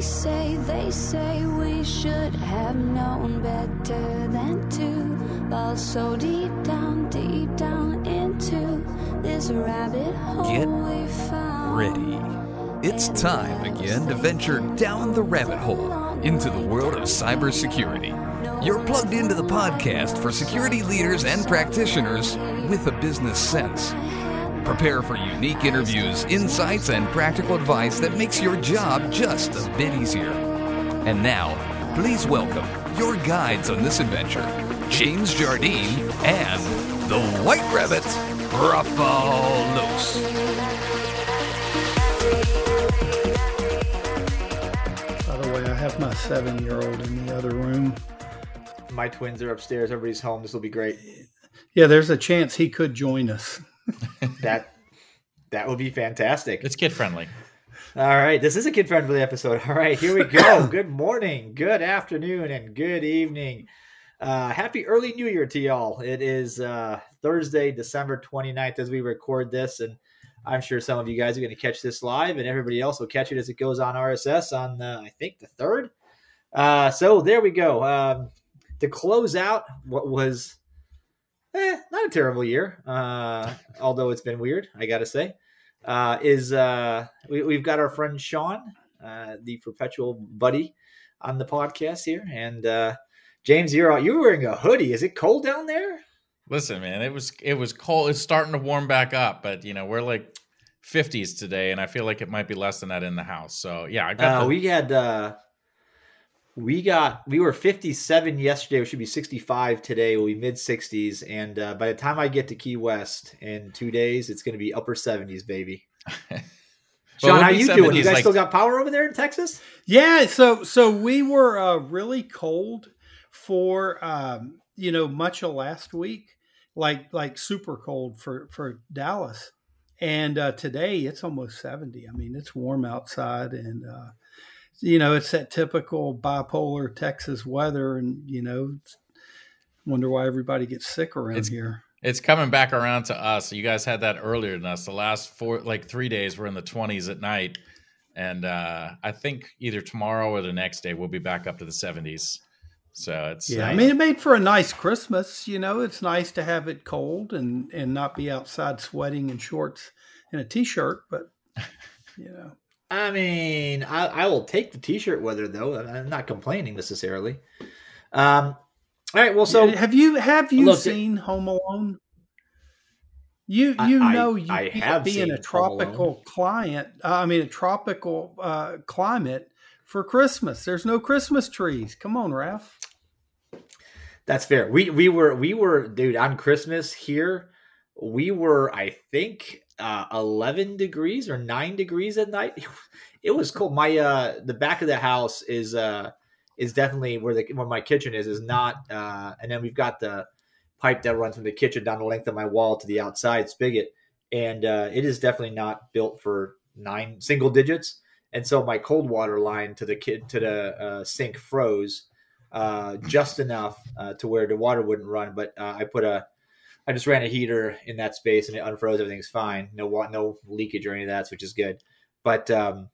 They say, they say we should have known better than to fall so deep down, deep down into this rabbit hole Get we found. ready. It's time again to venture down the rabbit hole into the world of cybersecurity. You're plugged into the podcast for security leaders and practitioners with a business sense. Prepare for unique interviews, insights, and practical advice that makes your job just a bit easier. And now, please welcome your guides on this adventure, James Jardine and the White Rabbit, Rafal Los. By the way, I have my seven year old in the other room. My twins are upstairs. Everybody's home. This will be great. Yeah, there's a chance he could join us. That that would be fantastic. It's kid friendly. All right, this is a kid friendly episode. All right, here we go. good morning, good afternoon, and good evening. Uh, happy early New Year to y'all. It is uh, Thursday, December 29th as we record this, and I'm sure some of you guys are going to catch this live, and everybody else will catch it as it goes on RSS on uh, I think the third. Uh, so there we go. Um, to close out what was eh, not a terrible year, uh, although it's been weird, I got to say uh, is uh, we, we've got our friend Shawn, uh, the perpetual buddy, on the podcast here, and uh, James, you're you're wearing a hoodie. Is it cold down there? Listen, man, it was it was cold. It's starting to warm back up, but you know we're like 50s today, and I feel like it might be less than that in the house. So yeah, I got Uh, the, we had uh, we got we were 57 yesterday. We should be 65 today. We'll be mid 60s, and uh, by the time I get to Key West in two days, it's going to be upper 70s, baby. Well, Shawn, it'll how be you doing? You guys like- still got power over there in Texas? Yeah, so so we were uh, really cold for um, you know much of last week, like like super cold for for Dallas, and uh, today it's almost seventy. I mean, it's warm outside, and uh, you know it's that typical bipolar Texas weather, and you know, wonder why everybody gets sick around It's- here. it's coming back around to us. You guys had that earlier than us. The last four, like three days, we're in the 20s at night, and uh, I think either tomorrow or the next day we'll be back up to the 70s. So it's Yeah, uh, I mean, it made for a nice Christmas. You know, it's nice to have it cold and and not be outside sweating in shorts and a t-shirt. But you know, I mean, I, I will take the t-shirt weather though. I'm not complaining necessarily. Um, all right. Well, so have you have you seen Home Alone? You you I- know you I have be in a tropical client. Uh, I mean, a tropical uh, climate for Christmas. There's no Christmas trees. Come on, Ralph. that's fair. We we were we were dude on Christmas here. We were I think uh, 11 degrees or nine degrees at night. It was cold. My uh the back of the house is uh is definitely where the where my kitchen is is not uh and then we've got the pipe that runs from the kitchen down the length of my wall to the outside spigot and uh it is definitely not built for nine single digits and so my cold water line to the kid to the uh, sink froze uh just enough uh, to where the water wouldn't run but uh, I put a I just ran a heater in that space and it unfroze everything's fine no no leakage or any of that which is good but um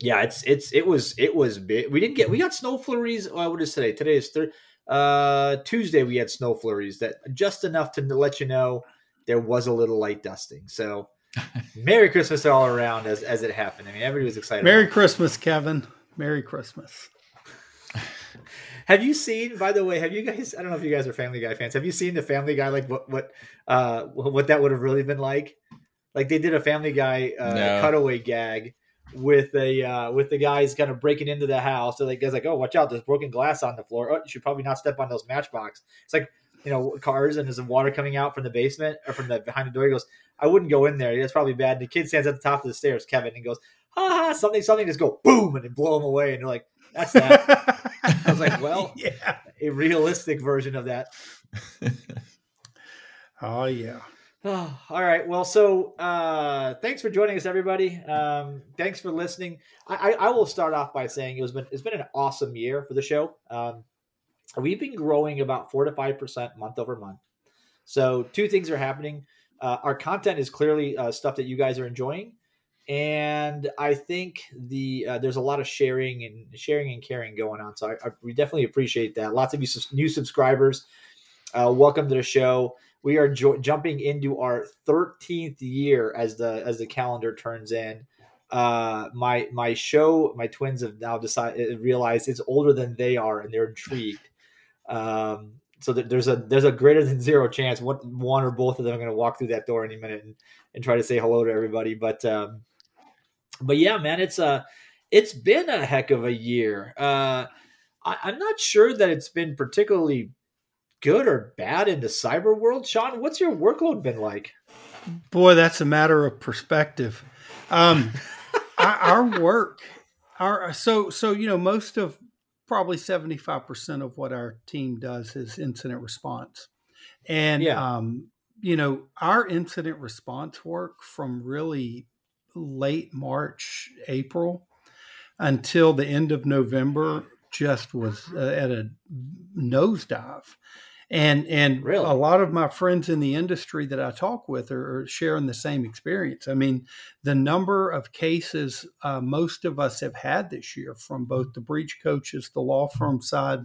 yeah, it's it's it was it was big. We didn't get we got snow flurries. Uh, what is today? Today is thir- uh Tuesday. We had snow flurries that just enough to let you know there was a little light dusting. So Merry Christmas all around as as it happened. I mean, everybody was excited. Merry. Christmas, Kevin. Merry Christmas. Have you seen? By the way, have you guys? I don't know if you guys are Family Guy fans. Have you seen the Family Guy? Like what what uh what that would have really been like? Like they did a Family Guy uh, No. cutaway gag with a uh, with the guys kind of breaking into the house. So the guys like, oh, watch out! There's broken glass on the floor. Oh, you should probably not step on those matchbox. It's like you know cars and there's some water coming out from the basement or from the behind the door. He goes, I wouldn't go in there. That's probably bad. The kid stands at the top of the stairs, Kevin, and goes, ha ha, something something just go boom and then blow him away. And they're like, that's that. I was like, well, yeah. a realistic version of that. Oh yeah. Oh, all right. Well, so uh, thanks for joining us, everybody. Um, thanks for listening. I, I, I will start off by saying it was been it's been an awesome year for the show. Um, we've been growing about four to five percent month over month. So two things are happening. Uh, our content is clearly uh, stuff that you guys are enjoying, and I think the uh, there's a lot of sharing and sharing and caring going on. So I, I we definitely appreciate that. Lots of you new subscribers. Uh, welcome to the show. We are jo- jumping into our 13th year as the as the calendar turns in. Uh, my my show, my twins have now decided realized it's older than they are, and they're intrigued. Um, so there's a there's a greater than zero chance one one or both of them are going to walk through that door any minute and, and try to say hello to everybody. But um, but yeah, man, it's a it's been a heck of a year. Uh, I, I'm not sure that it's been particularly good or bad in the cyber world. Shawn, what's your workload been like? Boy, that's a matter of perspective. Um, our work, our so so you know most of probably seventy five percent of what our team does is incident response, and yeah. um, you know our incident response work from really late March, April until the end of November just was uh, at a nosedive. And and really? a lot of my friends in the industry that I talk with are, are sharing the same experience. I mean, the number of cases uh, most of us have had this year from both the breach coaches, the law firm side,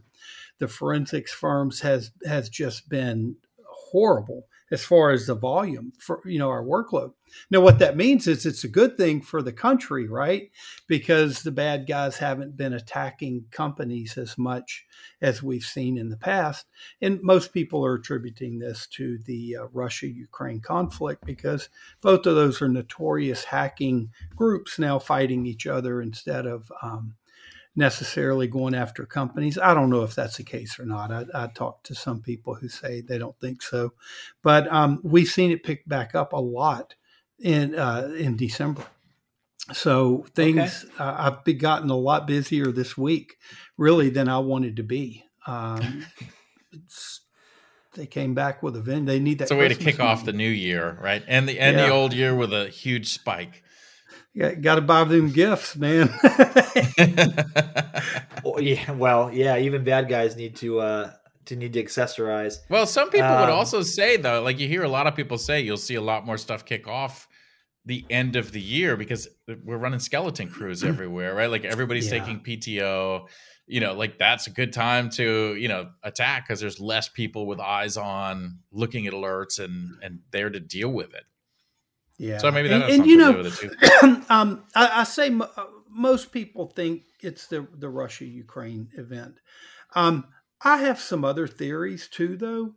the forensics firms has has just been horrible as far as the volume for you know our workload. Now, what that means is it's a good thing for the country, right? Because the bad guys haven't been attacking companies as much as we've seen in the past, and most people are attributing this to the uh, Russia-Ukraine conflict because both of those are notorious hacking groups now fighting each other instead of um, necessarily going after companies. I don't know if that's the case or not. I, I talked to some people who say they don't think so, but um, we've seen it pick back up a lot in uh, in December. So things okay. uh, I've been gotten a lot busier this week, really than I wanted to be. Um, they came back with a vin. They need that. It's a way Christmas to kick off the new year, right? And the and yeah. the old year with a huge spike. Yeah, got to buy them gifts, man. well, yeah, well, yeah. Even bad guys need to uh to need to accessorize. Well, some people um, would also say though, like you hear a lot of people say, you'll see a lot more stuff kick off the end of the year because we're running skeleton crews everywhere, right? Like everybody's yeah. taking PTO. You know, like that's a good time to you know attack because there's less people with eyes on looking at alerts and and there to deal with it. Yeah. So maybe that and, and you know, um, I, I, say m- uh, most people think it's the the Russia Ukraine event. Um, I have some other theories too, though.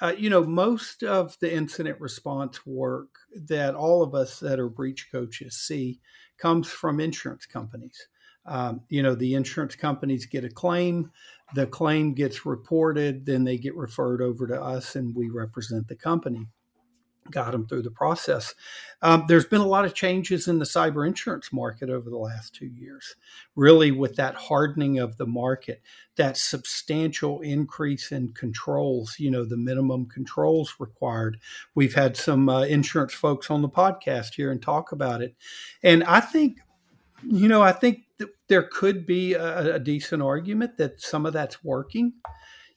Uh, you know, most of the incident response work that all of us that are breach coaches see comes from insurance companies. Um, you know, the insurance companies get a claim, the claim gets reported, then they get referred over to us, and we represent the company got them through the process. Um, there's been a lot of changes in the cyber insurance market over the last two years, really, with that hardening of the market, that substantial increase in controls, you know, the minimum controls required. We've had some uh, insurance folks on the podcast here and talk about it. And I think, you know, I think there could be a, a decent argument that some of that's working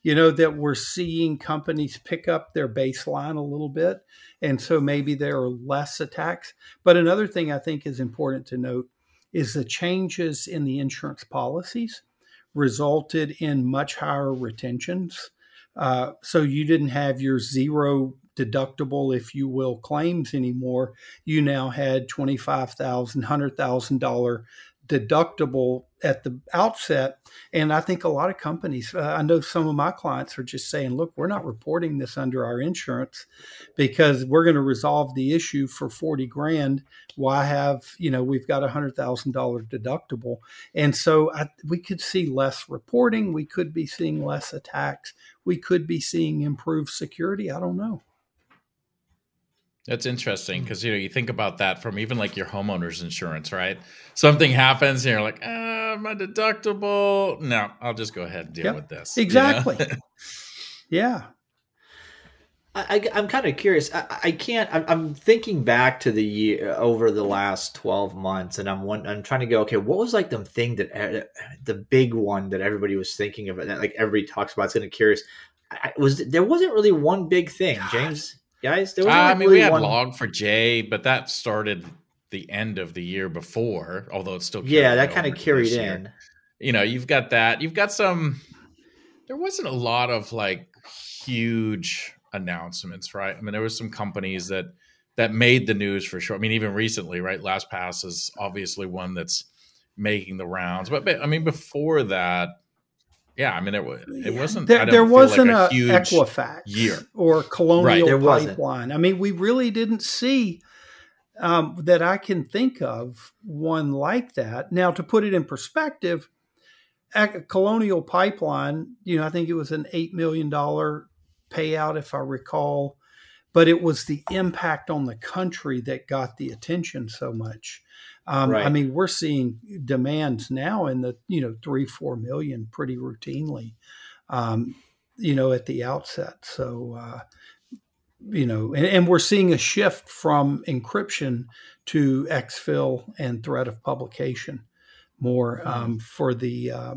you know, that we're seeing companies pick up their baseline a little bit. And so maybe there are less attacks. But another thing I think is important to note is the changes in the insurance policies resulted in much higher retentions. Uh, so you didn't have your zero deductible, if you will, claims anymore. You now had $25,000, $100,000 deductible at the outset. And I think a lot of companies, uh, I know some of my clients are just saying, look, we're not reporting this under our insurance because we're going to resolve the issue for 40 grand. Why have, you know, we've got a $100,000 deductible. And so I, we could see less reporting. We could be seeing less attacks. We could be seeing improved security. I don't know. That's interesting because you know you think about that from even like your homeowner's insurance, right? Something happens and you're like, ah, my deductible. No, I'll just go ahead and deal yep. with this. Exactly. You know? yeah. I, am kind of curious. I, I can't. I'm, I'm, thinking back to the year over the last 12 months, and I'm one. I'm trying to go. Okay, what was like the thing that uh, the big one that everybody was thinking of, that like everybody talks about? It's kind of curious. I, was there wasn't really one big thing, James guys? There was uh, I mean, really we had one... Log4j, but that started the end of the year before, although it's still yeah, that kind of carried in. You know, you've got that. You've got some. There wasn't a lot of like huge announcements, right? I mean, there was some companies that that made the news for sure. I mean, even recently, right? LastPass is obviously one that's making the rounds, but, but I mean, before that, yeah, I mean, it, was it wasn't. There, there wasn't like a, a Equifax year or Colonial right, Pipeline. I mean, we really didn't see um, that I can think of one like that. Now, to put it in perspective, Colonial Pipeline, you know, I think it was an eight million dollar payout, if I recall, but it was the impact on the country that got the attention so much. Um, right. I mean, we're seeing demands now in the you know three four million pretty routinely, um, you know, at the outset. So uh, you know, and, and, we're seeing a shift from encryption to exfil and threat of publication more mm-hmm. um, for the uh,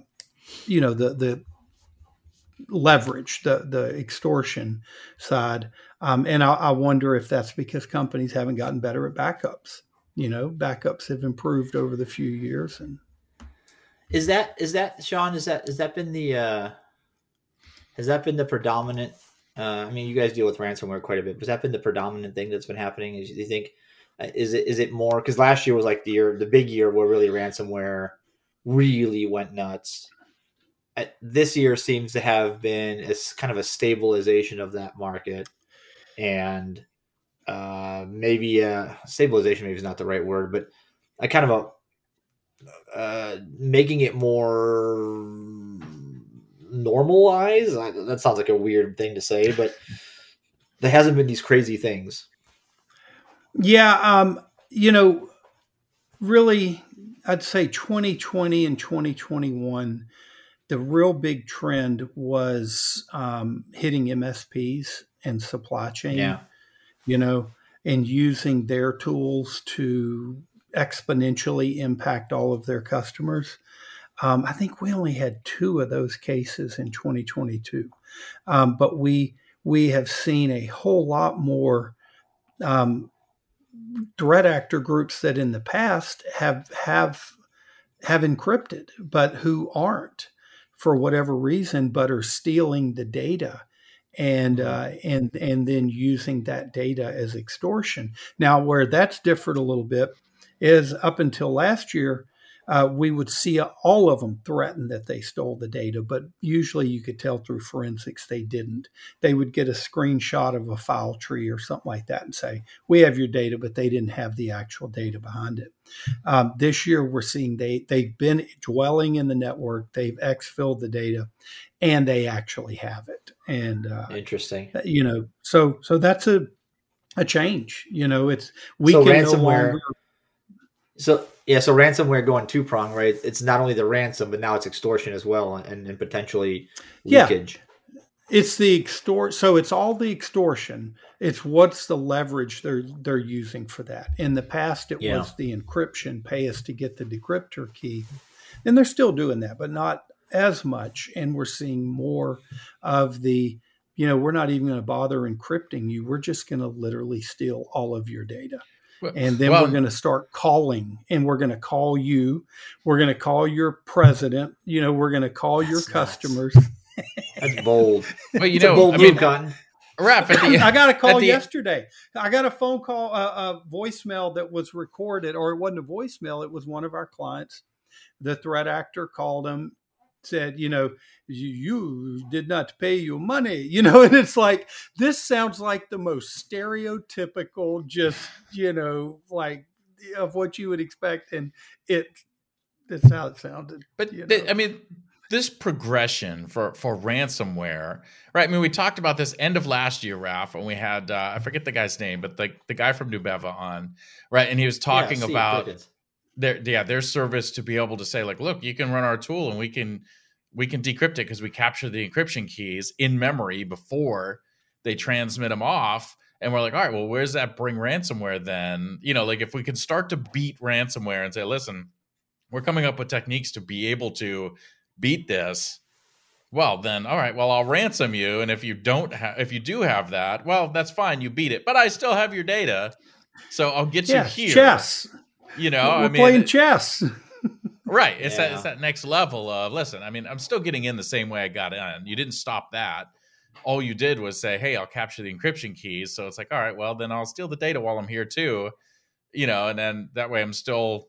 you know the the leverage the the extortion side um, and I, I, wonder if that's because companies haven't gotten better at backups you know, backups have improved over the few years. And is that is that Shawn? Is that has that been the uh, has that been the predominant? Uh, I mean, you guys deal with ransomware quite a bit. Has that been the predominant thing that's been happening? Is you think uh, is it is it more because last year was like the year the big year where really ransomware really went nuts. Uh, this year seems to have been it's kind of a stabilization of that market and uh, maybe stabilization maybe is not the right word, but I kind of a making it more normalized. That sounds like a weird thing to say, but there hasn't been these crazy things. Yeah, um, you know, really, I'd say 2020 and 2021, the real big trend was um, hitting MSPs and supply chain. Yeah you know, and using their tools to exponentially impact all of their customers. Um, I think we only had two of those cases in 2022, um, but we we have seen a whole lot more um, threat actor groups that in the past have have have encrypted, but who aren't for whatever reason, but are stealing the data and mm-hmm. uh, and and then using that data as extortion. Now, where that's different a little bit is up until last year, uh, we would see all of them threaten that they stole the data, but usually you could tell through forensics they didn't. They would get a screenshot of a file tree or something like that and say, "We have your data," but they didn't have the actual data behind it. Um, this year, we're seeing they they've been dwelling in the network, they've exfilled the data, and they actually have it. And uh, interesting, you know, so so that's a a change. You know, it's we so can ransomware. No longer, so yeah, so ransomware going two prong, right? It's not only the ransom, but now it's extortion as well, and, and potentially leakage. Yeah. It's the extort. So it's all the extortion. It's what's the leverage they're they're using for that. In the past, it yeah. was the encryption, pay us to get the decryptor key, and they're still doing that, but not as much. And we're seeing more of the, you know, we're not even going to bother encrypting you. We're just going to literally steal all of your data and then well, we're going to start calling and we're going to call you we're going to call your president you know we're going to call your customers that's bold but you know bold I mean, gun. Rap the, I got a call the, yesterday. I got a phone call, uh, a voicemail that was recorded, or it wasn't a voicemail. It was one of our clients. The threat actor called him said, you know, you, you did not pay your money, you know, and it's like this sounds like the most stereotypical, just you know, like of what you would expect, and it that's how it sounded. But you know? I mean, this progression for for ransomware, right? I mean, we talked about this end of last year, Ralph, and we had uh, I forget the guy's name, but the the guy from Nubeva on, right? And he was talking yeah, about their yeah their service to be able to say like look you can run our tool and we can we can decrypt it because we capture the encryption keys in memory before they transmit them off. And we're like all right well where's that bring ransomware then? You know like if we can start to beat ransomware and say listen we're coming up with techniques to be able to beat this well then all right well i'll ransom you and if you don't have if you do have that well that's fine you beat it but i still have your data so i'll get yeah, you here. chess You know, We're I mean, playing chess. right? It's that it's that next level of listen. I mean, I'm still getting in the same way I got in. You didn't stop that. All you did was say, "Hey, I'll capture the encryption keys." So it's like, all right, well, then I'll steal the data while I'm here too. You know, and then that way I'm still,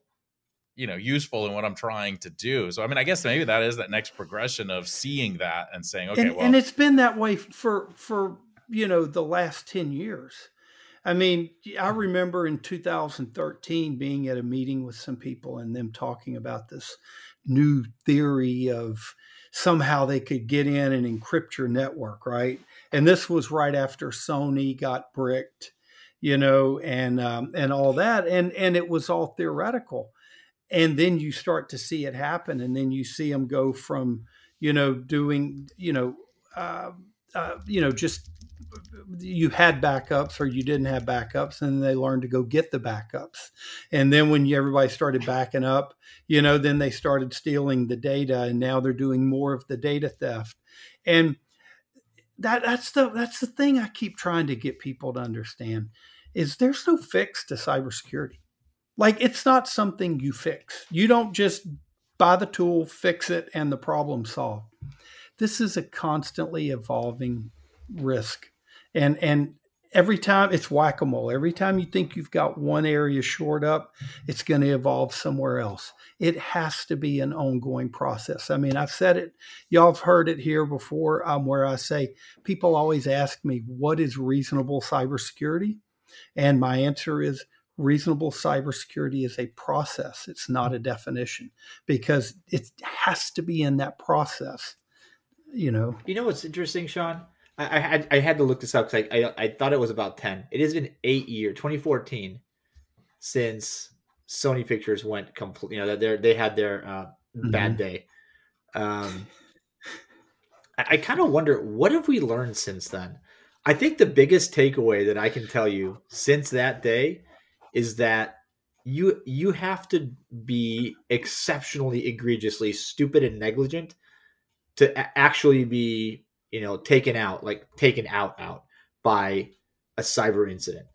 you know, useful in what I'm trying to do. So I mean, I guess maybe that is that next progression of seeing that and saying, okay, and, well, and it's been that way for for you know the last 10 years i mean i remember in 2013 being at a meeting with some people and them talking about this new theory of somehow they could get in and encrypt your network right? And this was right after sony got bricked you know and um, and all that and and it was all theoretical. And then you start to see it happen and then you see them go from you know doing you know uh, uh, you know just you had backups or you didn't have backups and they learned to go get the backups. And then when you, everybody started backing up you know then they started stealing the data and now they're doing more of the data theft. And that that's the that's the thing i keep trying to get people to understand is there's no fix to cybersecurity. Like it's not something you fix. You don't just buy the tool fix it and the problem solved. This is a constantly evolving risk. And and every time it's whack-a-mole. Every time you think you've got one area shored up it's going to evolve somewhere else. It has to be an ongoing process. I mean i've said it y'all have heard it here before um, where i say people always ask me what is reasonable cybersecurity? And my answer is reasonable cybersecurity is a process. It's not a definition. Because it has to be in that process you know? You know what's interesting, Shawn? I, had I had to look this up because I, I I thought it was about ten. It has been eight year, 2014, since Sony Pictures went complete. You know that they they had their uh, bad day. Um, I, I kind of wonder what have we learned since then. I think the biggest takeaway that I can tell you since that day is that you you have to be exceptionally egregiously stupid and negligent to actually be you know taken out like taken out out by a cyber incident.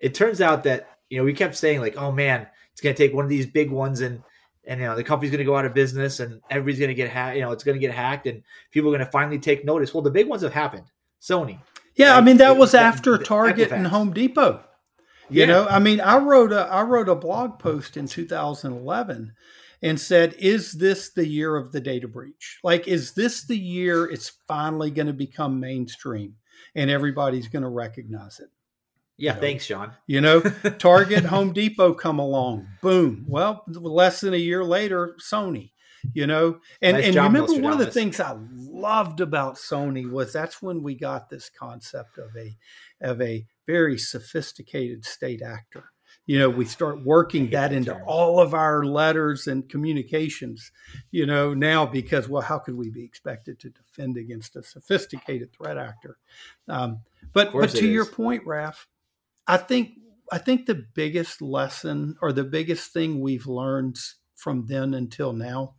It turns out that you know we kept saying like oh man it's going to take one of these big ones and and you know the company's going to go out of business and everybody's going to get hacked you know it's going to get hacked and people are going to finally take notice. Well the big ones have happened. Sony. Yeah i mean that It- was after the target and home depot. You Yeah. know i mean i wrote a i wrote a blog post in 2011 and said is this the year of the data breach? Like is this the year it's finally going to become mainstream and everybody's going to recognize it? Yeah No. thanks shawn you know target home depot come along boom. Well less than a year later sony you know? And Nice and job, remember one of the things i loved about sony was that's when we got this concept of a of a very sophisticated state actor you know we start working that into all of our letters and communications you know now because well how could we be expected to defend against a sophisticated threat actor? Um, but but to your point Raf, i think i think the biggest lesson or the biggest thing we've learned from then until now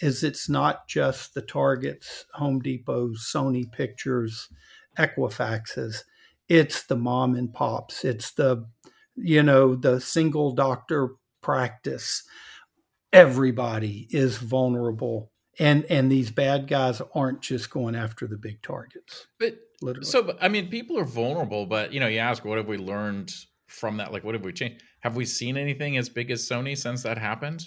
is it's not just the targets home depots sony pictures equifaxes. It's the mom and pops. It's the you know the single doctor practice everybody is vulnerable and and these bad guys aren't just going after the big targets but literally So, I mean, people are vulnerable, but you know, you ask, what have we learned from that? Like, what have we changed? Have we seen anything as big as Sony since that happened?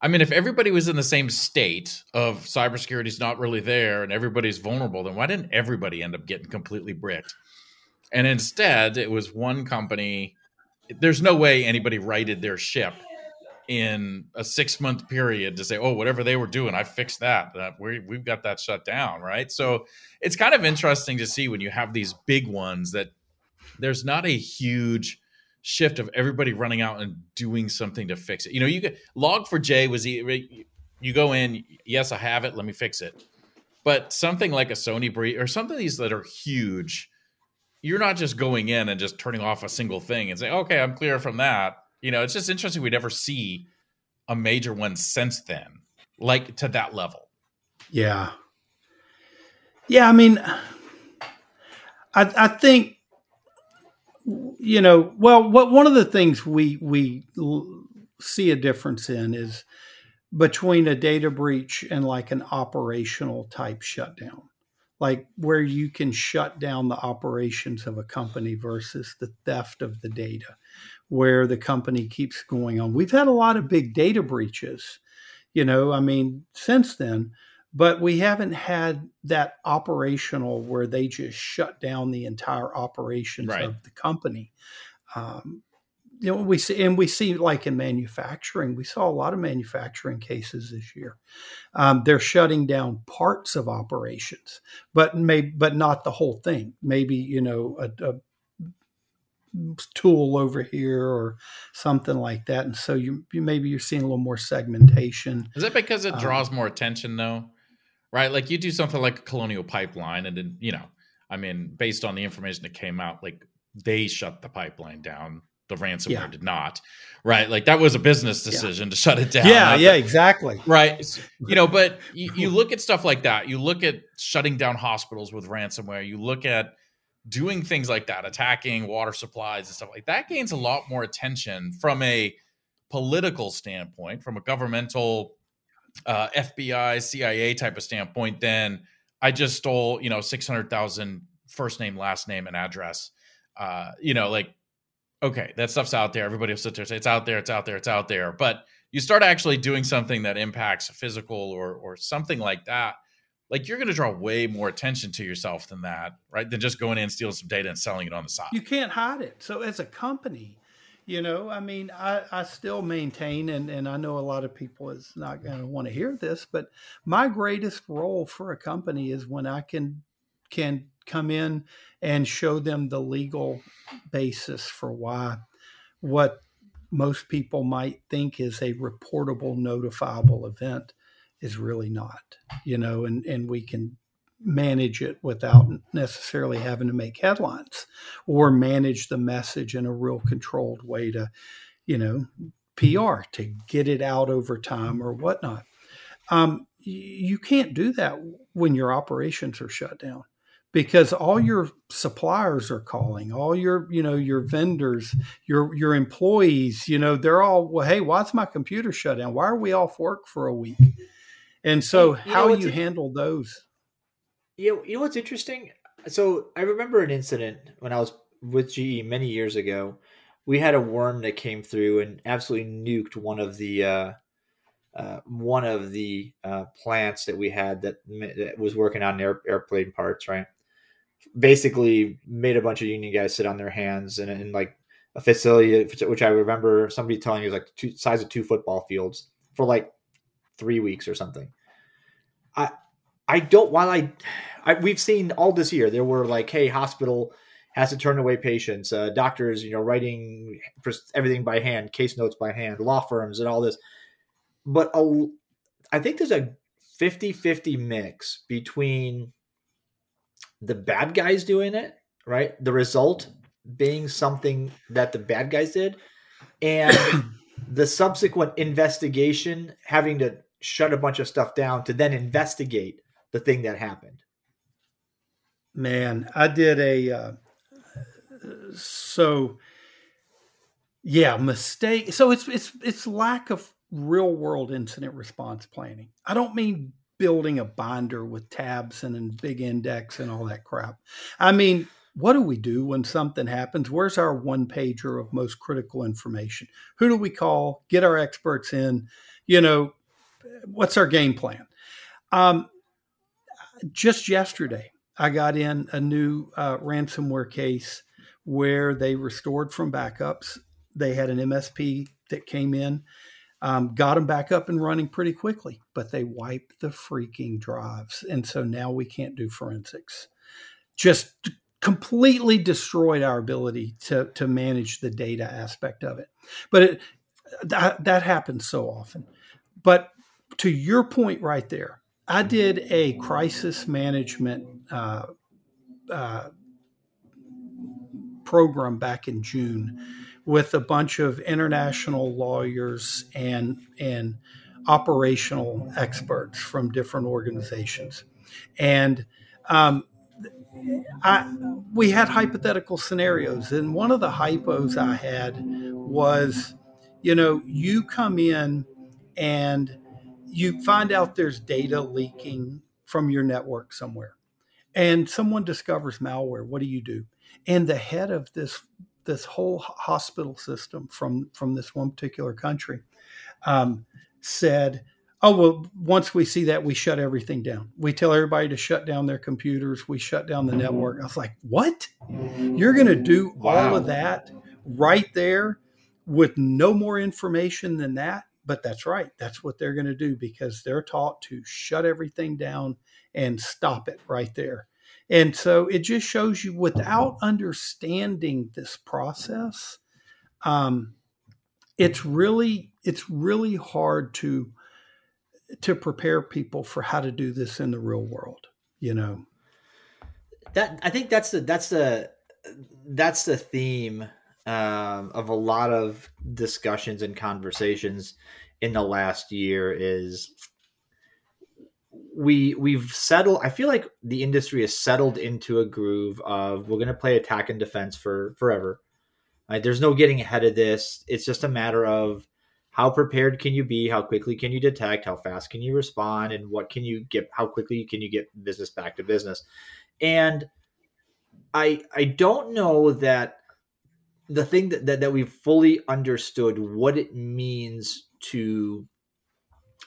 I mean, if everybody was in the same state of cybersecurity is not really there and everybody's vulnerable, then why didn't everybody end up getting completely bricked? And instead, it was one company. There's no way anybody righted their ship in a six month period to say, oh, whatever they were doing, I fixed that. that we, we've got that shut down, right? So it's kind of interesting to see when you have these big ones that there's not a huge shift of everybody running out and doing something to fix it. You know, you get Log4j was e- you go in, yes, I have it, let me fix it. But something like a Sony breach or some of these that are huge, you're not just going in and just turning off a single thing and say, okay, I'm clear from that. You know, it's just interesting we never see a major one since then, like to that level. Yeah. Yeah, I mean, I, I think you know well what one of the things we we l- see a difference in is between a data breach and like an operational type shutdown like where you can shut down the operations of a company versus the theft of the data where the company keeps going on we've had a lot of big data breaches you know i mean since then but we haven't had that operational where they just shut down the entire operations right. of the company um, you know we see and we see like in manufacturing we saw a lot of manufacturing cases this year. Um, they're shutting down parts of operations but may but not the whole thing. Maybe you know a, a tool over here or something like that and so you, you, maybe you're seeing a little more segmentation. Is it because it draws um, more attention though? Right? Like you do something like a colonial pipeline and then you know i mean based on the information that came out like they shut the pipeline down the ransomware yeah. did not right? Like that was a business decision yeah. to shut it down. Yeah yeah exactly. right? You know but you, you, look at stuff like that. You look at shutting down hospitals with ransomware. You look at doing things like that attacking water supplies and stuff like that. Gains a lot more attention from a political standpoint from a governmental uh, fbi cia type of standpoint than i just stole you know 600000 first name last name and address. Uh, you know like okay, that stuff's out there. Everybody will sit there and say it's out there, it's out there, it's out there. But you start actually doing something that impacts physical or or something like that, like you're going to draw way more attention to yourself than that, right? Than just going in, stealing some data and selling it on the side. You can't hide it. So as a company, you know, I mean, I, I still maintain, and, and I know a lot of people is not going to want to hear this, but my greatest role for a company is when I can can come in and show them the legal basis for why what most people might think is a reportable, notifiable event is really not, you know, and, and we can manage it without necessarily having to make headlines or manage the message in a real controlled way to, you know, PR to get it out over time or whatnot. Um, you can't do that when your operations are shut down because all your suppliers are calling all your you know your vendors your your employees you know they're all well hey why's my computer shut down? Why are we off work for a week? And so you how you handle those. You know, you know what's interesting? So i remember an incident when i was with ge many years ago. We had a worm that came through and absolutely nuked one of the uh, uh, one of the uh, plants that we had that, that was working on air, airplane parts, right? Basically made a bunch of union guys sit on their hands and in like a facility which I remember somebody telling me was like two size of two football fields for like three weeks or something. I I don't while I, I we've seen all this year there were like hey hospital has to turn away patients uh, doctors you know writing everything by hand case notes by hand law firms and all this but a, I think there's a 50-50 mix between the bad guys doing it, right? The result being something that the bad guys did, and the subsequent investigation having to shut a bunch of stuff down to then investigate the thing that happened. Man, I did a uh, so yeah mistake. So it's it's it's lack of real world incident response planning. I don't mean building a binder with tabs and a big index and all that crap. I mean, what do we do when something happens? Where's our one pager of most critical information? Who do we call? Get our experts in. You know, what's our game plan? Um, just yesterday, I got in a new uh, ransomware case where they restored from backups. They had an MSP that came in um, got them back up and running pretty quickly, but they wiped the freaking drives. And so now we can't do forensics. Just completely destroyed our ability to, to manage the data aspect of it. But it, that, that happens so often. But to your point right there, I did a crisis management uh, uh, program back in June with a bunch of international lawyers and and operational experts from different organizations, and um, I, we had hypothetical scenarios, and one of the hypos I had was, You know, you come in and you find out there's data leaking from your network somewhere and someone discovers malware what do you do? And the head of this this whole hospital system from from this one particular country um, said oh well once we see that we shut everything down. We tell everybody to shut down their computers. We shut down the network. I was like what? You're going to do wow. all of that right there with no more information than that? But that's right. That's what they're going to do because they're taught to shut everything down and stop it right there and so it just shows you without understanding this process um, it's really it's really hard to to prepare people for how to do this in the real world you know? That i think that's the that's the that's the theme um, of a lot of discussions and conversations in the last year is we we've settled i feel like the industry has settled into a groove of we're going to play attack and defense for forever. Right? there's no getting ahead of this. It's just a matter of how prepared can you be? How quickly can you detect? How fast can you respond? And what can you get how quickly can you get business back to business? And i i don't know that the thing that, that, that we've fully understood what it means to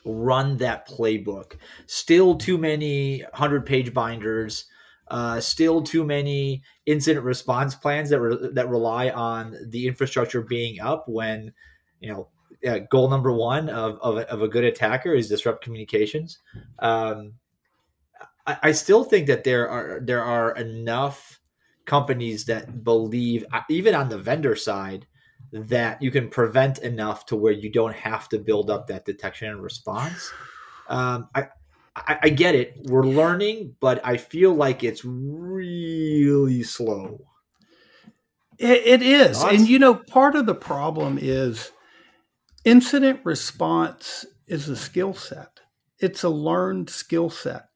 run that playbook. Still too many 100 page binders. Uh, still too many incident response plans that re- that rely on the infrastructure being up when you know uh, goal number one of, of, of, a good attacker is disrupt communications. Um, I, I, still think that there are there are enough companies that believe uh, even on the vendor side that you can prevent enough to where you don't have to build up that detection and response. Um, I, I, I get it. We're learning, but I feel like it's really slow. it, it is, and you know, part of the problem is incident response is a skill set. It's a learned skill set.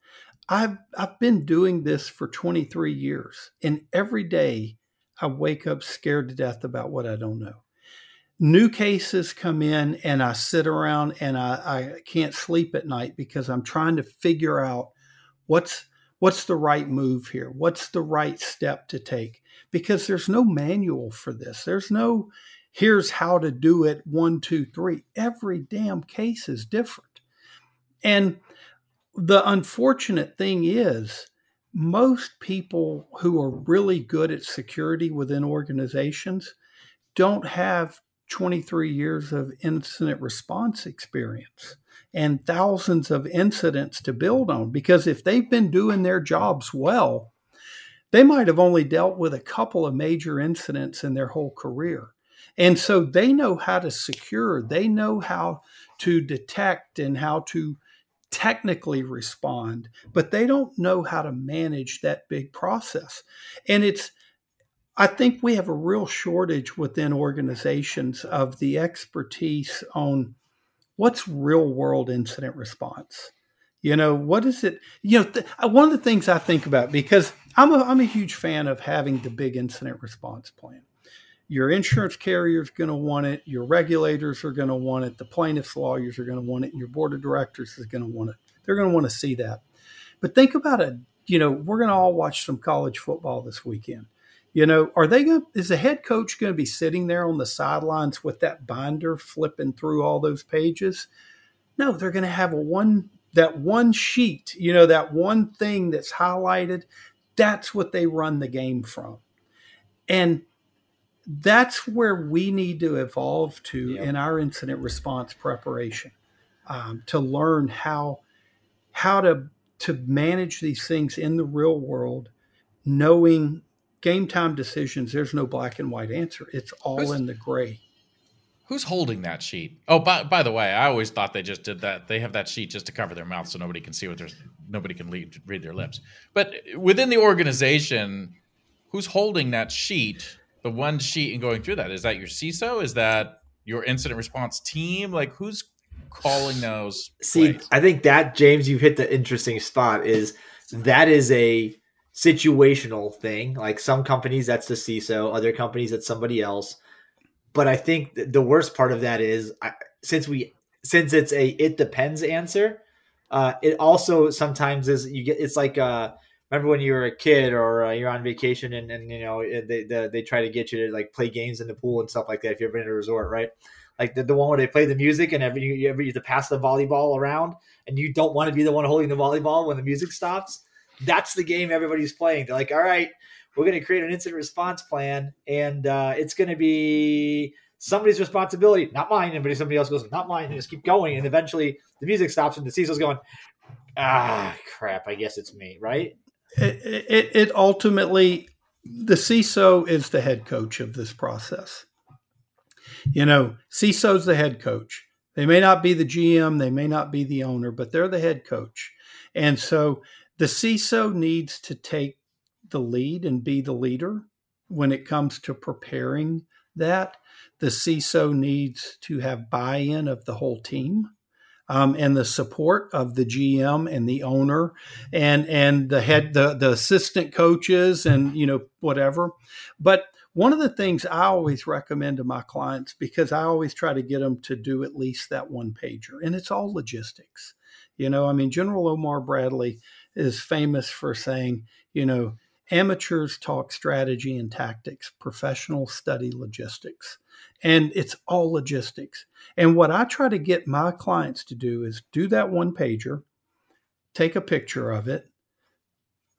I've I've been doing this for 23 years, and every day I wake up scared to death about what I don't know new cases come in and I sit around and I, I can't sleep at night because I'm trying to figure out what's what's the right move here? What's the right step to take? Because there's no manual for this. There's no here's how to do it one two three. Every damn case is different. And the unfortunate thing is most people who are really good at security within organizations don't have 23 years of incident response experience and thousands of incidents to build on. Because if they've been doing their jobs well, they might have only dealt with a couple of major incidents in their whole career. And so they know how to secure, they know how to detect and how to technically respond, but they don't know how to manage that big process. And it's I think we have a real shortage within organizations of the expertise on what's real world incident response. You know, what is it? You know, th- uh, one of the things I think about because I'm a, I'm a huge fan of having the big incident response plan. Your insurance carrier is going to want it. Your regulators are going to want it. The plaintiffs' lawyers are going to want it. Your board of directors is going to want it. They're going to want to see that. But think about it. You know, we're going to all watch some college football this weekend you know, are they going? Is the head coach going to be sitting there on the sidelines with that binder, flipping through all those pages? No, they're going to have a one that one sheet. You know, that one thing that's highlighted. That's what they run the game from, and that's where we need to evolve to in our incident response preparation um, to learn how how to to manage these things in the real world knowing game time decisions, there's no black and white answer. It's all who's, in the gray. Who's holding that sheet? Oh, by, by the way, I always thought they just did that. They have that sheet just to cover their mouth so nobody can see what there's nobody can read, read their lips. But within the organization, who's holding that sheet, the one sheet and going through that? Is that your CISO? Is that your incident response team? Like who's calling those? See, plays? I think that James, you've hit the interesting spot. Is that is a situational thing. Like some companies, that's the CISO. Other companies, that's somebody else. but I think the worst part of that is I, since we since it's a it depends answer, uh, it also sometimes is you get it's like uh remember when you were a kid or uh, you're on vacation and, and you know they, they they try to get you to like play games in the pool and stuff like that if you've been at a resort right like the, the one where they play the music and every you ever you have to pass the volleyball around and you don't want to be the one holding the volleyball when the music stops that's the game everybody's playing they're like all right we're going to create an incident response plan and uh, it's going to be somebody's responsibility, not mine. And somebody else goes, not mine, and just keep going. And eventually the music stops and the CISO's going, ah, crap, I guess it's me, right? It, it, it ultimately, the CISO is the head coach of this process. You know, CISO's the head coach. They may not be the GM, they may not be the owner, but they're the head coach. And so the CISO needs to take the lead and be the leader when it comes to preparing that the CISO needs to have buy in of the whole team. Um, and the support of the GM and the owner and and the head the the assistant coaches and you know whatever. But one of the things I always recommend to my clients because I always try to get them to do at least that one pager, and it's all logistics. You know, I mean, General Omar Bradley is famous for saying, you know, amateurs talk strategy and tactics, professionals study logistics and it's all logistics. And what I try to get my clients to do is do that one pager, take a picture of it,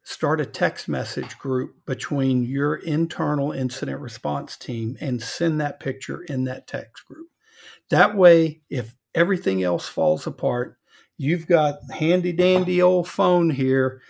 start a text message group between your internal incident response team and send that picture in that text group. That way, if everything else falls apart, you've got handy dandy old phone here,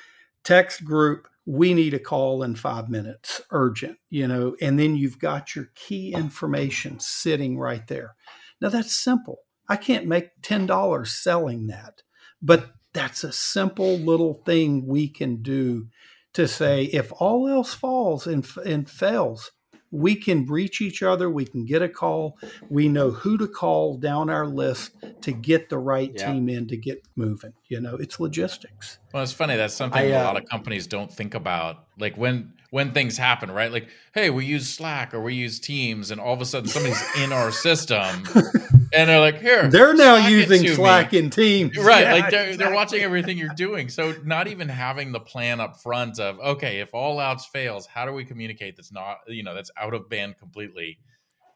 text group, we need a call in five minutes, urgent, you know, and then you've got your key information sitting right there. Now that's simple. I can't make $10 selling that, but that's a simple little thing we can do to say if all else falls and, and fails, we can reach each other. We can get a call. We know who to call down our list to get the right yeah. team in to get moving. You know, it's logistics. Well, it's funny. That's something I, uh, a lot of companies don't think about. Like when when things happen, right? Like, hey, we use Slack or we use Teams, and all of a sudden somebody's in our system, and they're like, here, they're now using Slack me. and Teams, right? Yeah, like they're, exactly. they're watching everything you're doing. So not even having the plan up front of, okay, if all outs fails, how do we communicate that's not, you know, that's out of band completely,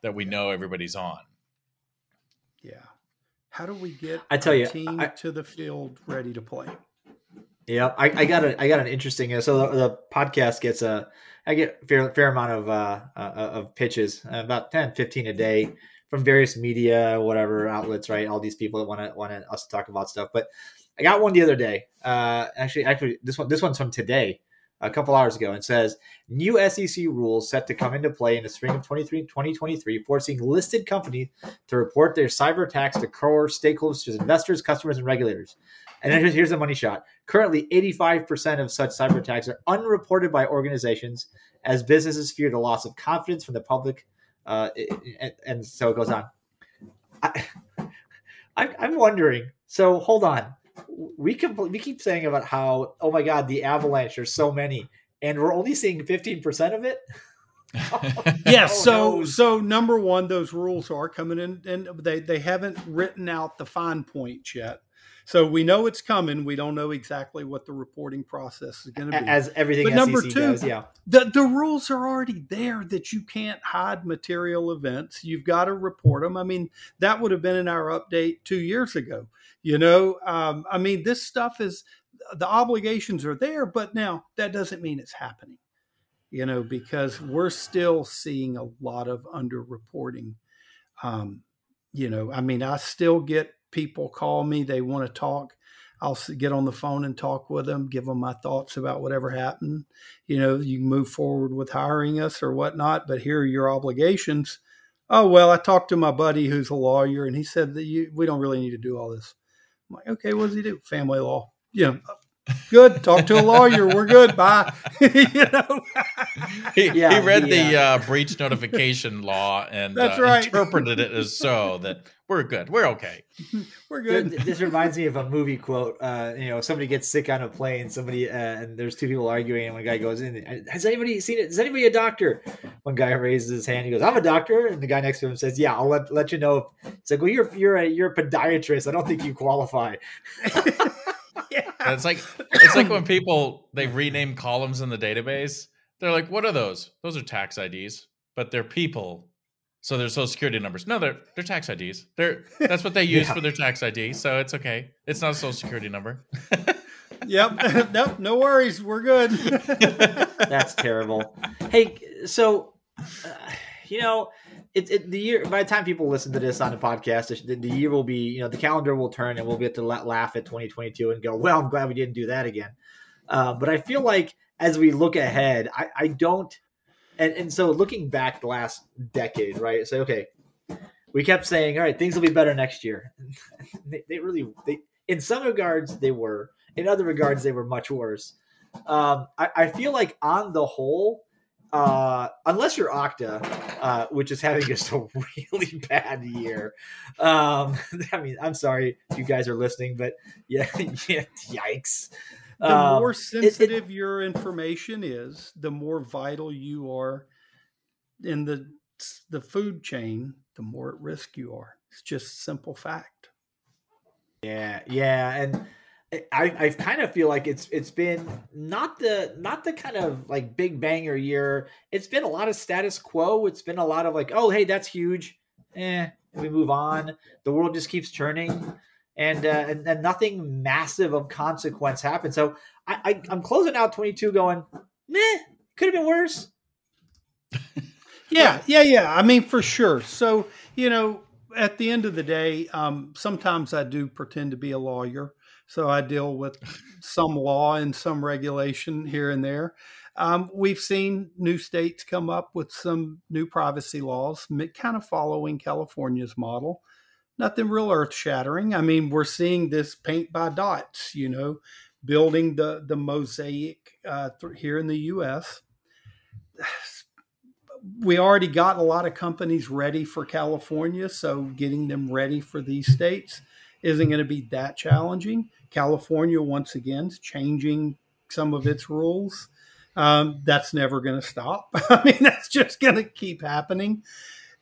that we know everybody's on. Yeah. How do we get I tell you, team I, to the field ready to play? Yeah, I, I got a I got an interesting. So the, the podcast gets a I get a fair fair amount of uh, uh, of pitches, about 10, 15 a day from various media, whatever outlets, right? All these people that want to want us to talk about stuff. But I got one the other day. Uh, actually, actually, this one this one's from today, a couple hours ago, and says new SEC rules set to come into play in the spring of 23, 2023, forcing listed companies to report their cyber attacks to core stakeholders, to investors, customers, and regulators. And then here's the money shot. Currently, 85% of such cyber attacks are unreported by organizations as businesses fear the loss of confidence from the public. Uh, and, and, so it goes on. I, I'm wondering. So hold on. We can we keep saying about how oh my god the avalanche there's so many and we're only seeing 15% of it. yes. Oh, so no. so number one, those rules are coming in, and they they haven't written out the fine points yet. So we know it's coming. We don't know exactly what the reporting process is going to be. As everything but number SEC two, does, yeah. The, the rules are already there that you can't hide material events. You've got to report them. I mean, that would have been in our update two years ago. You know, um, I mean, this stuff is the obligations are there, but now that doesn't mean it's happening. You know, because we're still seeing a lot of underreporting. Um, you know, I mean, I still get people call me, they want to talk. I'll get on the phone and talk with them, give them my thoughts about whatever happened. You know, you can move forward with hiring us or whatnot, but here are your obligations. Oh, well, I talked to my buddy who's a lawyer and he said that you, we don't really need to do all this. I'm like, okay, what does he do? Family law. Yeah. Good. Talk to a lawyer. We're good. Bye. you know. he, yeah, he read the uh, breach notification law and that's uh, right. interpreted it as so that we're good. We're okay. We're good. This reminds me of a movie quote. Uh, you know, somebody gets sick on a plane. Somebody uh, and there's two people arguing, and one guy goes in. Has anybody seen it? Is anybody a doctor? One guy raises his hand. He goes, "I'm a doctor," and the guy next to him says, "Yeah, I'll let, let you know." It's like, "Well, you're you're a you're a podiatrist. I don't think you qualify." yeah. It's like it's like when people they rename columns in the database. They're like, "What are those? Those are tax IDs." But they're people so their social security numbers. No, they're they're tax IDs. They're that's what they use yeah. for their tax ID. So it's okay. It's not a social security number. yep. nope. No worries. We're good. that's terrible. Hey, so uh, you know, it, it, the year by the time people listen to this on the podcast, the, the, year will be you know the calendar will turn and we'll get to let, laugh at 2022 and go, well, I'm glad we didn't do that again. Uh, but I feel like as we look ahead, I, I don't and and so looking back the last decade, right? So okay, we kept saying, all right, things will be better next year. they, they, really, they in some regards they were, in other regards they were much worse. Um, I, I feel like on the whole, uh, unless you're Okta, uh, which is having just a really bad year. Um, I mean, I'm sorry if you guys are listening, but yeah, yeah yikes the um, more sensitive it, it, your information is, the more vital you are in the the food chain, the more at risk you are. It's just simple fact. Yeah, yeah, and I I kind of feel like it's it's been not the not the kind of like big banger year. It's been a lot of status quo. It's been a lot of like, oh hey, that's huge. Eh, we move on. The world just keeps turning and, uh, and, and nothing massive of consequence happened. So I, I am closing out 22, going, meh, could have been worse. yeah, yeah, yeah. I mean, for sure. So you know, at the end of the day, um, sometimes I do pretend to be a lawyer. So I deal with some law and some regulation here and there. Um, we've seen new states come up with some new privacy laws, kind of following California's model nothing real earth shattering. I mean, we're seeing this paint by dots, you know, building the the mosaic uh, th- here in the U.S. We already got a lot of companies ready for California, so getting them ready for these states isn't going to be that challenging. California, once again, is changing some of its rules. Um, that's never going to stop. I mean, that's just going to keep happening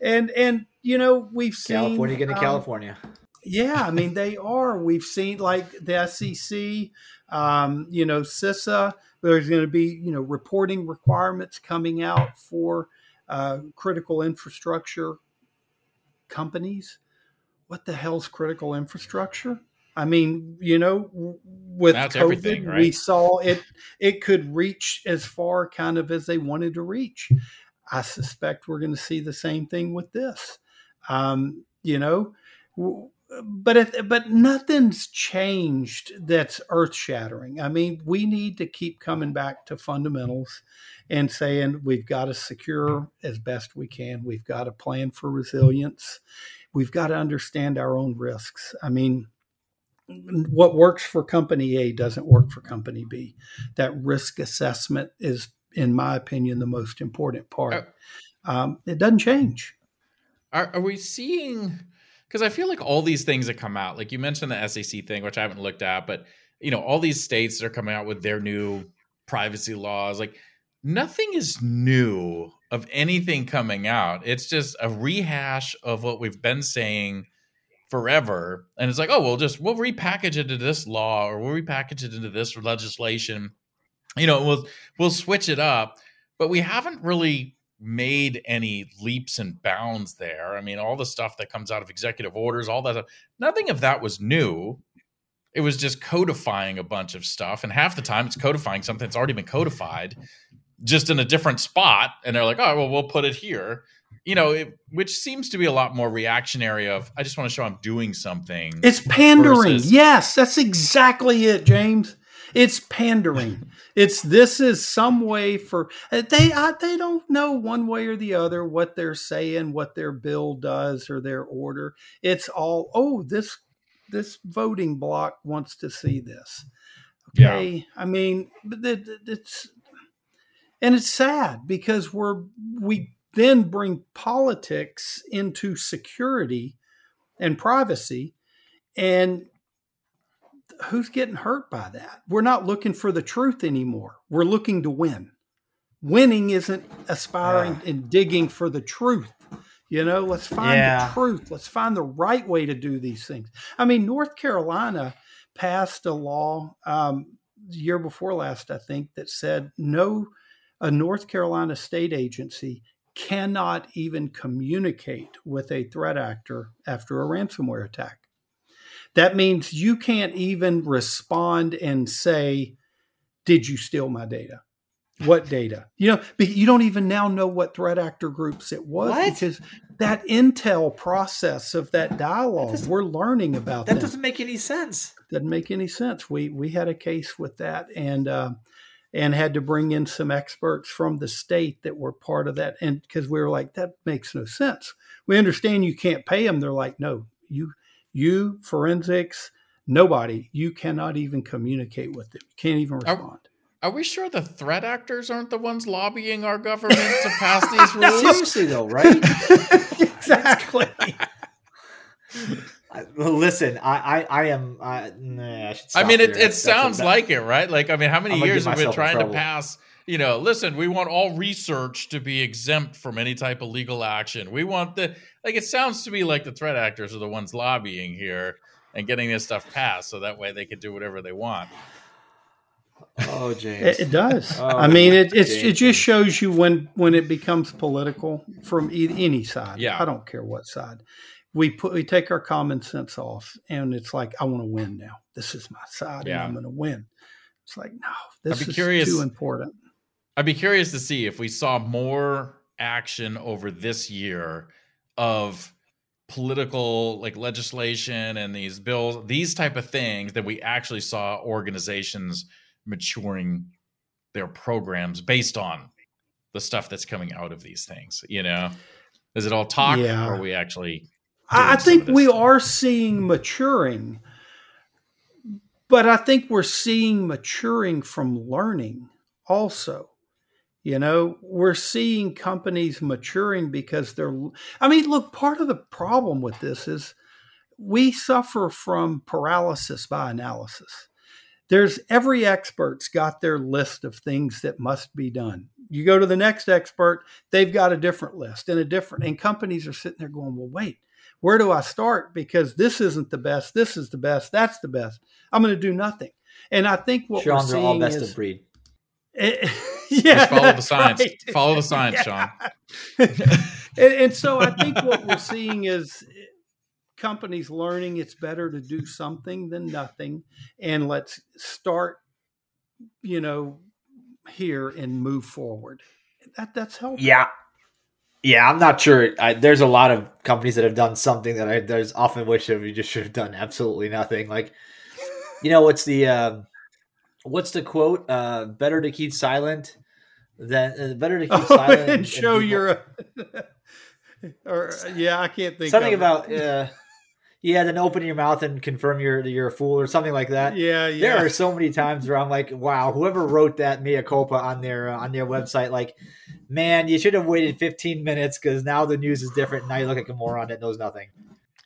and and you know we've seen California getting um, California. Yeah, I mean they are. We've seen like the SEC, um, you know, CISA. There's going to be you know reporting requirements coming out for uh, critical infrastructure companies. What the hell's critical infrastructure? I mean, you know, with That's COVID, right? we saw it. It could reach as far kind of as they wanted to reach. I suspect we're going to see the same thing with this. Um, you know, but if, but nothing's changed that's earth shattering. I mean, we need to keep coming back to fundamentals and saying we've got to secure as best we can. We've got to plan for resilience. We've got to understand our own risks. I mean, what works for company A doesn't work for company B. That risk assessment is in my opinion, the most important part. Are, um, it doesn't change. Are, are we seeing? Because I feel like all these things that come out, like you mentioned the SEC thing, which I haven't looked at, but you know, all these states are coming out with their new privacy laws, like nothing is new of anything coming out. It's just a rehash of what we've been saying forever. And it's like, oh, we'll just we'll repackage it into this law or we'll repackage it into this legislation you know, we'll we'll switch it up, but we haven't really made any leaps and bounds there. I mean, all the stuff that comes out of executive orders, all that, nothing of that was new. It was just codifying a bunch of stuff, and half the time it's codifying something that's already been codified, just in a different spot. And they're like, "Oh, well, we'll put it here." You know, it, which seems to be a lot more reactionary. Of I just want to show I'm doing something. It's pandering. Versus, yes, that's exactly it, James. It's pandering. it's this is some way for uh, they I, they don't know one way or the other what they're saying, what their bill does or their order. It's all oh this this voting block wants to see this. Okay, yeah. I mean it's and it's sad because we're we then bring politics into security and privacy. And who's getting hurt by that? We're not looking for the truth anymore. We're looking to win. Winning isn't aspiring yeah. and digging for the truth. You know, let's find yeah. the truth. Let's find the right way to do these things. I mean, North Carolina passed a law um, year before last, I think, that said no, a North Carolina state agency cannot even communicate with a threat actor after a ransomware attack. That means you can't even respond and say, Did you steal my data? What data? You know, you don't even now know what threat actor groups it was what? because that intel process of that dialogue, that we're learning about that. Them. doesn't make any sense. Doesn't make any sense. We we had a case with that and uh, and had to bring in some experts from the state that were part of that, and because we were like, that makes no sense. We understand you can't pay them. They're like, no, you you forensics, nobody, you cannot even communicate with them. You can't even respond. Are we sure the threat actors aren't the ones lobbying our government to pass these rules? Seriously, though, right? exactly. Listen, I, I, I am. I, nah, I, I mean, it, it sounds like it, right? Like, I mean, how many years have we been trying to pass? You know, listen, we want all research to be exempt from any type of legal action. We want the like. It sounds to me like the threat actors are the ones lobbying here and getting this stuff passed, so that way they can do whatever they want. Oh, James. It, it does. Oh, I mean, it it's, it just shows you when when it becomes political from any side. Yeah, I don't care what side. We put we take our common sense off, and it's like I want to win now. This is my side, yeah. and I'm going to win. It's like no, this is curious, too important. I'd be curious to see if we saw more action over this year of political like legislation and these bills these type of things that we actually saw organizations maturing their programs based on the stuff that's coming out of these things you know is it all talk yeah. or are we actually i think we stuff? are seeing maturing but i think we're seeing maturing from learning also you know we're seeing companies maturing because they're i mean look part of the problem with this is we suffer from paralysis by analysis there's every expert's got their list of things that must be done. You go to the next expert, they've got a different list and a different, and companies are sitting there going, well, wait, where do I start? Because this isn't the best, this is the best, that's the best. I'm going to do nothing. And I think what Shawn's we're seeing all best is, of breed. It, eh, yeah, Just follow the science. Right. Follow the science, yeah. Shawn. and, and so I think what we're seeing is companies learning it's better to do something than nothing and let's start you know here and move forward that that's helpful yeah yeah i'm not sure I, there's a lot of companies that have done something that i there's often wish that we just should have done absolutely nothing like you know what's the uh, what's the quote uh better to keep silent than uh, better to keep oh, silent and, and show and your or yeah i can't think something about uh yeah, then open your mouth and confirm you're you're a fool or something like that. Yeah, yeah. There are so many times where I'm like, wow, whoever wrote that mea culpa on their uh, on their website, like, man, you should have waited 15 minutes because now the news is different. Now you look like a moron that knows nothing.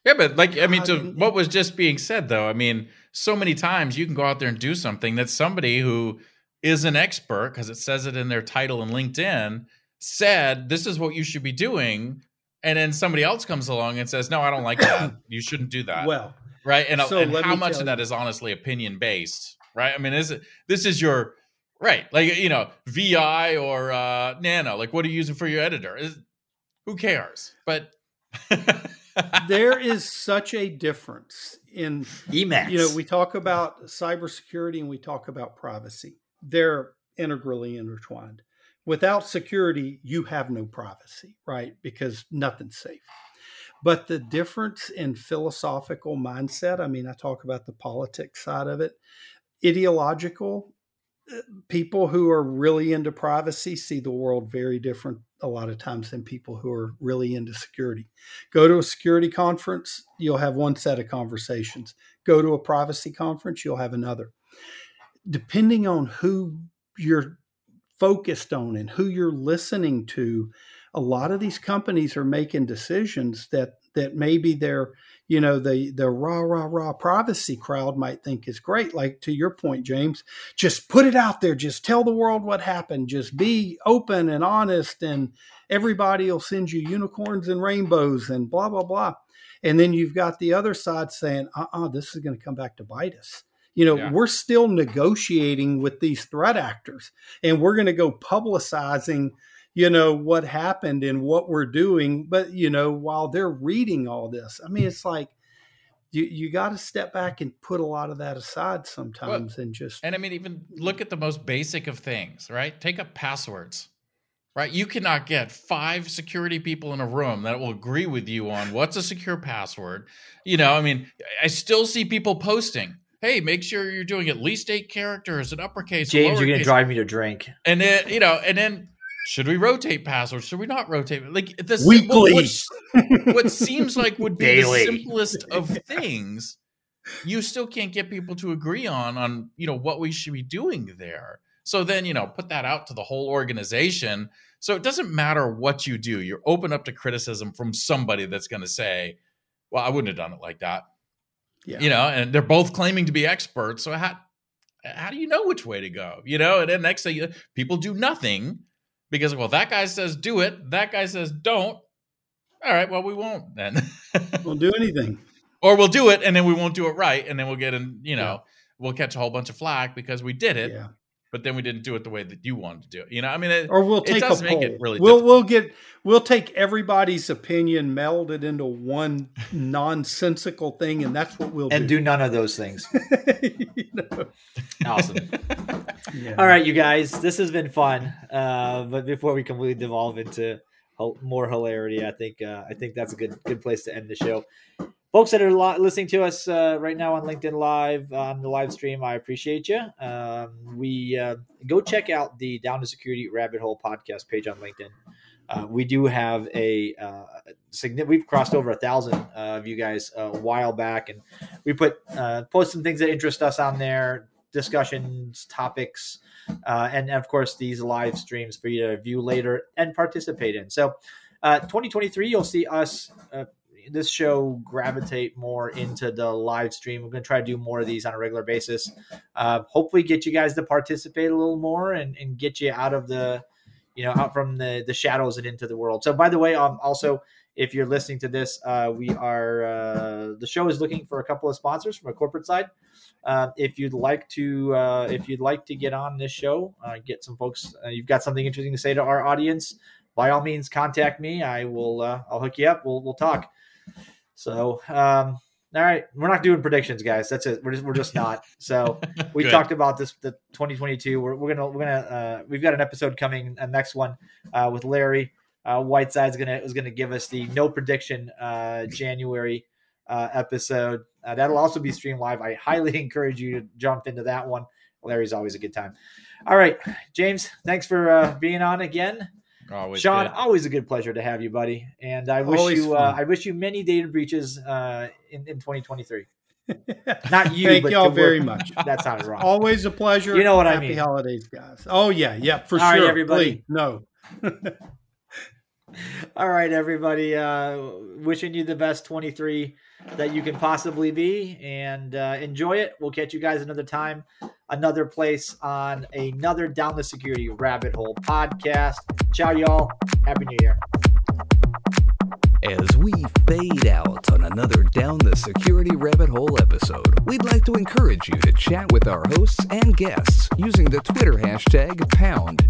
Yeah, but like, I mean, to what was just being said though, I mean, so many times you can go out there and do something that somebody who is an expert because it says it in their title in LinkedIn said this is what you should be doing and then somebody else comes along and says, "No, I don't like that. You shouldn't do that." Well, right, and, so and how much of that is honestly opinion based, right? I mean, is it this is your right, like you know, VI or uh, Nano? Like, what are you using for your editor? Is who cares? But there is such a difference in Emacs. You know, we talk about cybersecurity and we talk about privacy. They're integrally intertwined without security, you have no privacy, right? Because nothing's safe. But the difference in philosophical mindset, I mean, I talk about the politics side of it, ideological uh, people who are really into privacy see the world very different a lot of times than people who are really into security. Go to a security conference, you'll have one set of conversations. Go to a privacy conference, you'll have another. Depending on who you're focused on and who you're listening to, a lot of these companies are making decisions that that maybe they're you know the the rah rah rah privacy crowd might think is great. Like to your point james just put it out there. Just tell the world what happened. Just be open and honest and everybody will send you unicorns and rainbows and blah blah blah. And then you've got the other side saying uh-uh this is going to come back to bite us. You know yeah. we're still negotiating with these threat actors and we're going to go publicizing you know what happened and what we're doing but you know while they're reading all this i mean it's like you you got to step back and put a lot of that aside sometimes well, and just and i mean even look at the most basic of things right take up passwords right you cannot get five security people in a room that will agree with you on what's a secure password you know i mean i still see people posting hey, make sure you're doing at least eight characters in uppercase. James, you're gonna drive me to drink. And then you know, and then should we rotate passwords? Should we not rotate? Like this weekly, what, what seems like would be Daily. the simplest of things, you still can't get people to agree on on you know what we should be doing there. So then you know put that out to the whole organization. So it doesn't matter what you do, you're open up to criticism from somebody that's going to say, "Well, I wouldn't have done it like that." Yeah. You know, and they're both claiming to be experts. So how how do you know which way to go? You know, and then next thing you, people do nothing because well that guy says do it that guy says don't all right well we won't then we'll do anything or we'll do it and then we won't do it right and then we'll get in you know yeah. we'll catch a whole bunch of flack because we did it yeah. But then we didn't do it the way that you wanted to do it you know i mean it, or we'll take a poll. really we'll difficult. we'll get we'll take everybody's opinion meld it into one nonsensical thing and that's what we'll do. and do, do none of those things you know? awesome yeah. All right, you guys, this has been fun. Uh, but before we completely devolve into more hilarity, I think uh, I think that's a good good place to end the show. Folks that are listening to us uh, right now on LinkedIn Live on the live stream, I appreciate you. Um, we uh, go check out the Down the Security Rabbit Hole podcast page on LinkedIn. Uh, we do have a uh, significant. We've crossed over a thousand uh, of you guys a while back, and we put uh, post some things that interest us on there discussions, topics, uh, and of course these live streams for you to view later and participate in. So, uh, 2023, you'll see us. This show gravitate more into the live stream. We're going to try to do more of these on a regular basis. Uh, hopefully, get you guys to participate a little more and, and get you out of the, you know, out from the the shadows and into the world. So, by the way, um, also if you're listening to this, uh, we are uh, the show is looking for a couple of sponsors from a corporate side. Uh, if you'd like to, uh, if you'd like to get on this show, uh, get some folks. Uh, you've got something interesting to say to our audience. By all means, contact me. I will. I'll hook you up. We'll we'll talk. So, um, all right, we're not doing predictions, guys. That's it. We're just we're just not. So we talked about this the 2022. We're, we're gonna we're gonna we've got an episode coming, a next one with Larry uh, Whiteside's gonna is gonna give us the no prediction uh, January uh, episode. Uh, that'll also be streamed live. I highly encourage you to jump into that one. Larry's always a good time. All right, James, thanks for uh, being on again. Always Shawn, good. always a good pleasure to have you, buddy. And I wish always you uh, I wish you many data breaches uh, in in 2023. Not you. Thank y'all very much. That sounded wrong. Always a pleasure. You know what Happy I mean. Happy holidays, guys. Oh yeah, yeah, for All sure. Right, everybody. Please, no. All right, everybody. Uh, wishing you the best 23 that you can possibly be and uh, enjoy it. We'll catch you guys another time, another place on another Down the Security Rabbit Hole podcast. Ciao, y'all. Happy New Year. As we fade out on another Down the Security Rabbit Hole episode, we'd like to encourage you to chat with our hosts and guests using the Twitter hashtag PoundDTSR.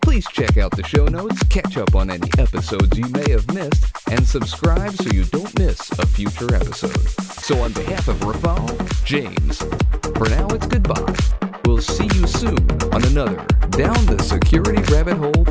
Please check out the show notes, catch up on any episodes you may have missed, and subscribe so you don't miss a future episode. So on behalf of Rafal, James, for now it's goodbye. We'll see you soon on another Down the Security Rabbit Hole